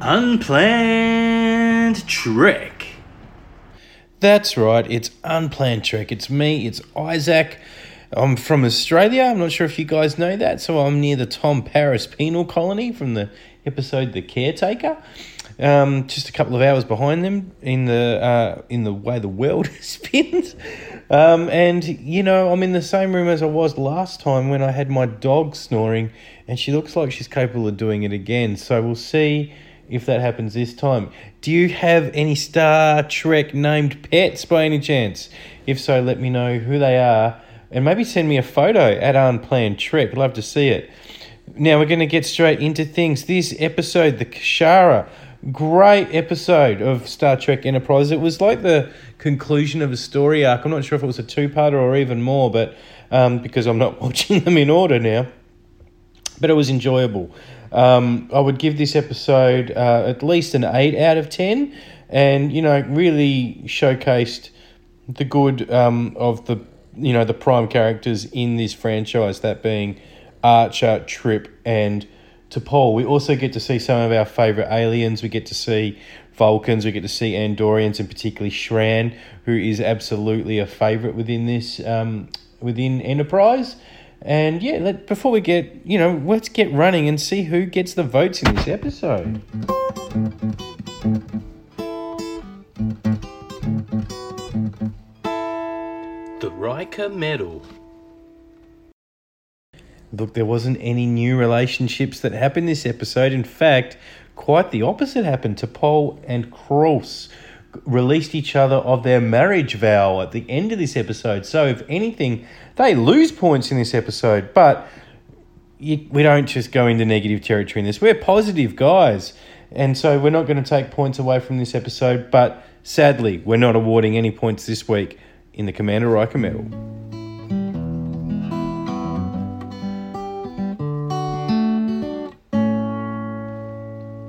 Unplanned Trek. That's right, it's Unplanned Trek. It's me, it's Isaac. I'm from Australia. I'm not sure if you guys know that. So I'm near the Tom Paris penal colony from the episode The Caretaker. Um, just a couple of hours behind them in the uh, in the way the world spins. Um, and you know, I'm in the same room as I was last time when I had my dog snoring, and she looks like she's capable of doing it again. So we'll see if that happens this time. Do you have any Star Trek named pets by any chance? If so, let me know who they are and maybe send me a photo at Unplanned Trek. Love to see it. Now we're going to get straight into things. This episode, the Kir'shara, great episode of Star Trek Enterprise. It was like the conclusion of a story arc. I'm not sure if it was a two-parter or even more, but um, because I'm not watching them in order now. But it was enjoyable. Um, I would give this episode uh, at least an 8 out of 10 and, you know, really showcased the good um, of the, you know, the prime characters in this franchise, that being Archer, Trip, and T'Pol. We also get to see some of our favourite aliens. We get to see Vulcans, we get to see Andorians, and particularly Shran, who is absolutely a favourite within this, um, within Enterprise. And yeah, let, before we get, you know, let's get running and see who gets the votes in this episode. Riker Medal. Look, there wasn't any new relationships that happened this episode. In fact, quite the opposite happened. T'Pol and Koss released each other of their marriage vow at the end of this episode. So, if anything, they lose points in this episode. But you, we don't just go into negative territory in this. We're positive guys. And so, we're not going to take points away from this episode. But sadly, we're not awarding any points this week in the Commander Riker Medal.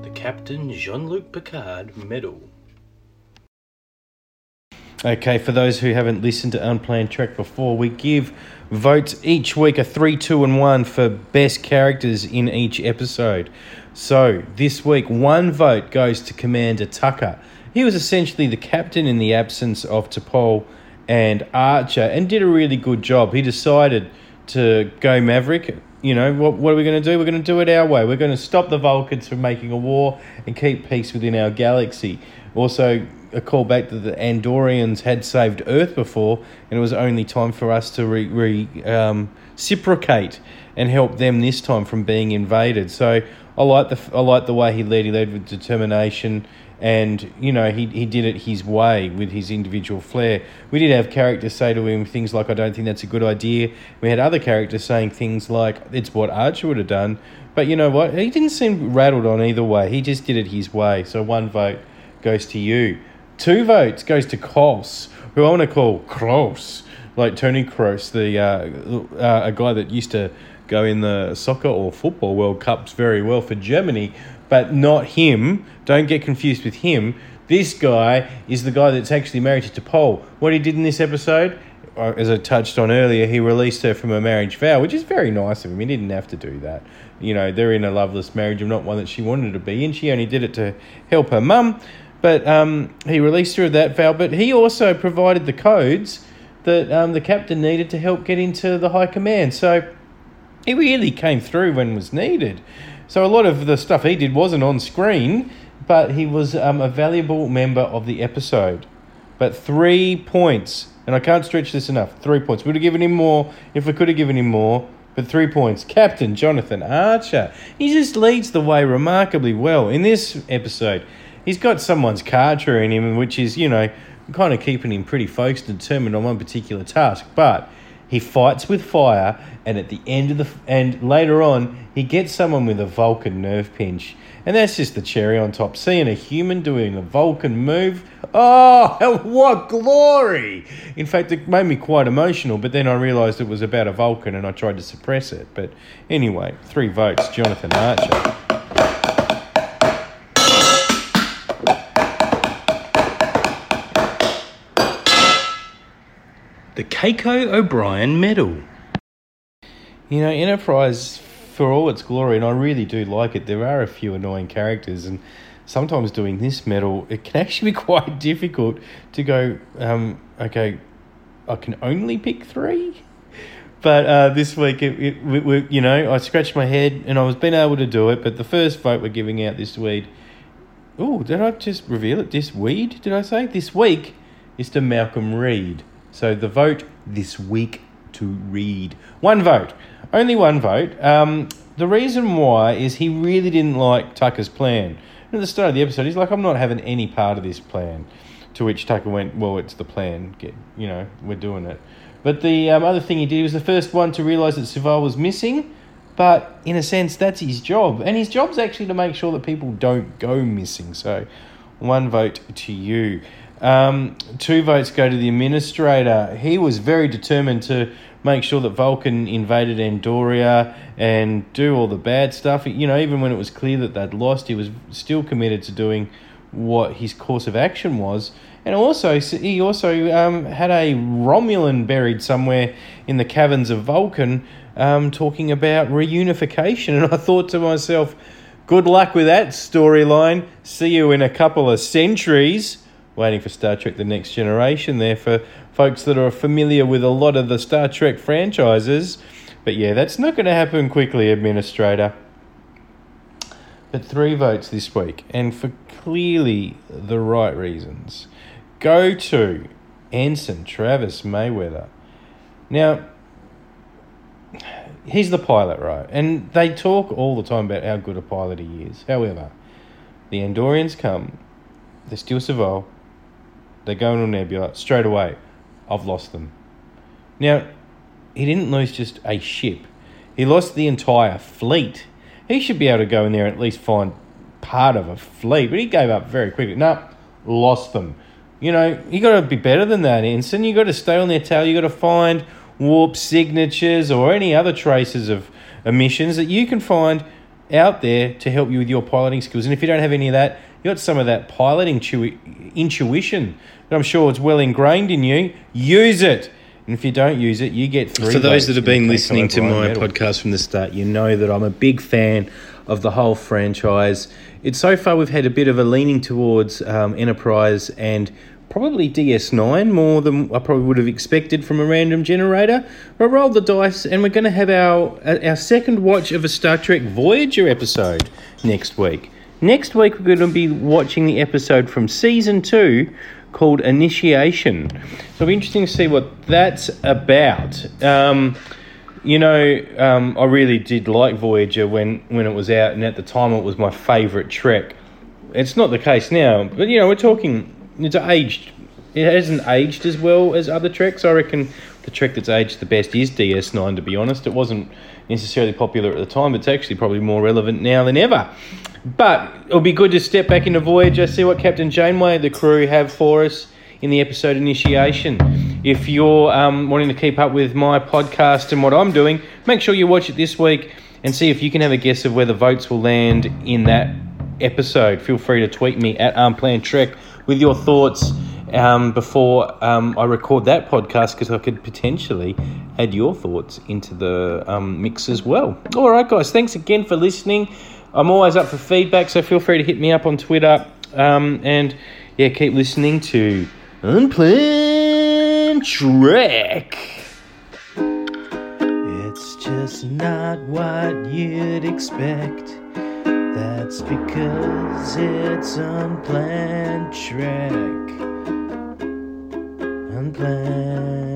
The Captain Jean Luc Picard Medal. Okay, for those who haven't listened to Unplanned Trek before, we give votes each week a 3, 2, and 1 for best characters in each episode. So this week, one vote goes to Commander Tucker. He was essentially the captain in the absence of T'Pol and Archer and did a really good job. He decided to go Maverick. You know, what, what are we going to do? We're going to do it our way. We're going to stop the Vulcans from making a war and keep peace within our galaxy. Also, a call back that the Andorians had saved Earth before, and it was only time for us to re, re um, reciprocate and help them this time from being invaded. So I like the I like the way he led. He led with determination, and you know he he did it his way with his individual flair. We did have characters say to him things like, "I don't think that's a good idea." We had other characters saying things like, "It's what Archer would have done." But you know what? He didn't seem rattled on either way. He just did it his way. So one vote goes to you. Two votes goes to Koss, who I want to call Kroos, like Tony Kroos, the uh, uh, a guy that used to go in the soccer or football World Cups very well for Germany, but not him. Don't get confused with him. This guy is the guy that's actually married to T'Pol. What he did in this episode, uh, as I touched on earlier, he released her from a marriage vow, which is very nice of him. He didn't have to do that. You know, they're in a loveless marriage, and not one that she wanted to be in. She only did it to help her mum. But um, he released her of that vow. But he also provided the codes that um, the captain needed to help get into the high command. So he really came through when was needed. So a lot of the stuff he did wasn't on screen, but he was um, a valuable member of the episode. But three points, and I can't stretch this enough. Three points. We would have given him more if we could have given him more. But three points. Captain Jonathan Archer. He just leads the way remarkably well in this episode he's got Surak's katra in him, which is, you know, kind of keeping him pretty focused and determined on one particular task. But he fights with fire, and at the end of the and later on, he gets someone with a Vulcan nerve pinch, and that's just the cherry on top. Seeing a human doing a Vulcan move, oh, what glory! In fact, it made me quite emotional. But then I realised it was about a Vulcan, and I tried to suppress it. But anyway, three votes, Jonathan Archer. The Keiko O'Brien Medal. You know, Enterprise, for all its glory, and I really do like it, there are a few annoying characters, and sometimes doing this medal, it can actually be quite difficult to go, um, okay, I can only pick three. But uh, this week, it, it we, we, you know, I scratched my head and I was being able to do it. But the first vote we're giving out this week, oh, did I just reveal it? This weed, did I say? This week is to Malcolm Reed. So the vote this week to Reed. One vote. Only one vote. Um, the reason why is he really didn't like Tucker's plan. And at the start of the episode, he's like, I'm not having any part of this plan. To which Tucker went, Well, it's the plan. Get, you know, we're doing it. But the um, other thing he did he was the first one to realise that Soval was missing. But in a sense, that's his job. And his job's actually to make sure that people don't go missing. So one vote to you. Um, two votes go to the administrator. He was very determined to make sure that Vulcan invaded Andoria and do all the bad stuff. You know, even when it was clear that they'd lost, he was still committed to doing what his course of action was. And also, he also um, had a Romulan buried somewhere in the caverns of Vulcan um, talking about reunification. And I thought to myself, good luck with that storyline. See you in a couple of centuries. Waiting for Star Trek The Next Generation there for folks that are familiar with a lot of the Star Trek franchises. But yeah, that's not going to happen quickly, Administrator. But three votes this week, and for clearly the right reasons go to Ensign Travis Mayweather. Now, he's the pilot, right? And they talk all the time about how good a pilot he is. However, the Andorians come, they steal Soval, they go into Nebula straight away. I've lost them. Now, he didn't lose just a ship, he lost the entire fleet. He should be able to go in there and at least find part of a fleet, but he gave up very quickly. No, lost them. You know, you got to be better than that, Ensign. You got to stay on their tail. You got to find warp signatures or any other traces of emissions that you can find out there to help you with your piloting skills. And if you don't have any of that, you got some of that piloting intuition that I'm sure it's well ingrained in you. Use it. And if you don't use it, you get three. For those that have been listening to my medal. podcast from the start, you know that I'm a big fan of the whole franchise. It's so far we've had a bit of a leaning towards um, Enterprise and probably DS9 more than I probably would have expected from a random generator. But I rolled the dice, and we're going to have our our second watch of a Star Trek Voyager episode next week. Next week we're going to be watching the episode from season two called Initiation. So it'll be interesting to see what that's about. Um, you know, um, I really did like Voyager when, when it was out, and at the time it was my favourite Trek. It's not the case now, but you know, we're talking, it's aged, it hasn't aged as well as other Treks. I reckon the Trek that's aged the best is DS9, to be honest. It wasn't necessarily popular at the time, but it's actually probably more relevant now than ever. But it'll be good to step back into Voyager, see what Captain Janeway and the crew have for us in the episode initiation. If you're um, wanting to keep up with my podcast and what I'm doing, make sure you watch it this week and see if you can have a guess of where the votes will land in that episode. Feel free to tweet me at Unplanned Trek with your thoughts um, before um, I record that podcast because I could potentially add your thoughts into the um, mix as well. All right, guys, thanks again for listening. I'm always up for feedback, so feel free to hit me up on Twitter. Um, and yeah, keep listening to Unplanned Trek. It's just not what you'd expect. That's because it's unplanned Trek. Unplanned.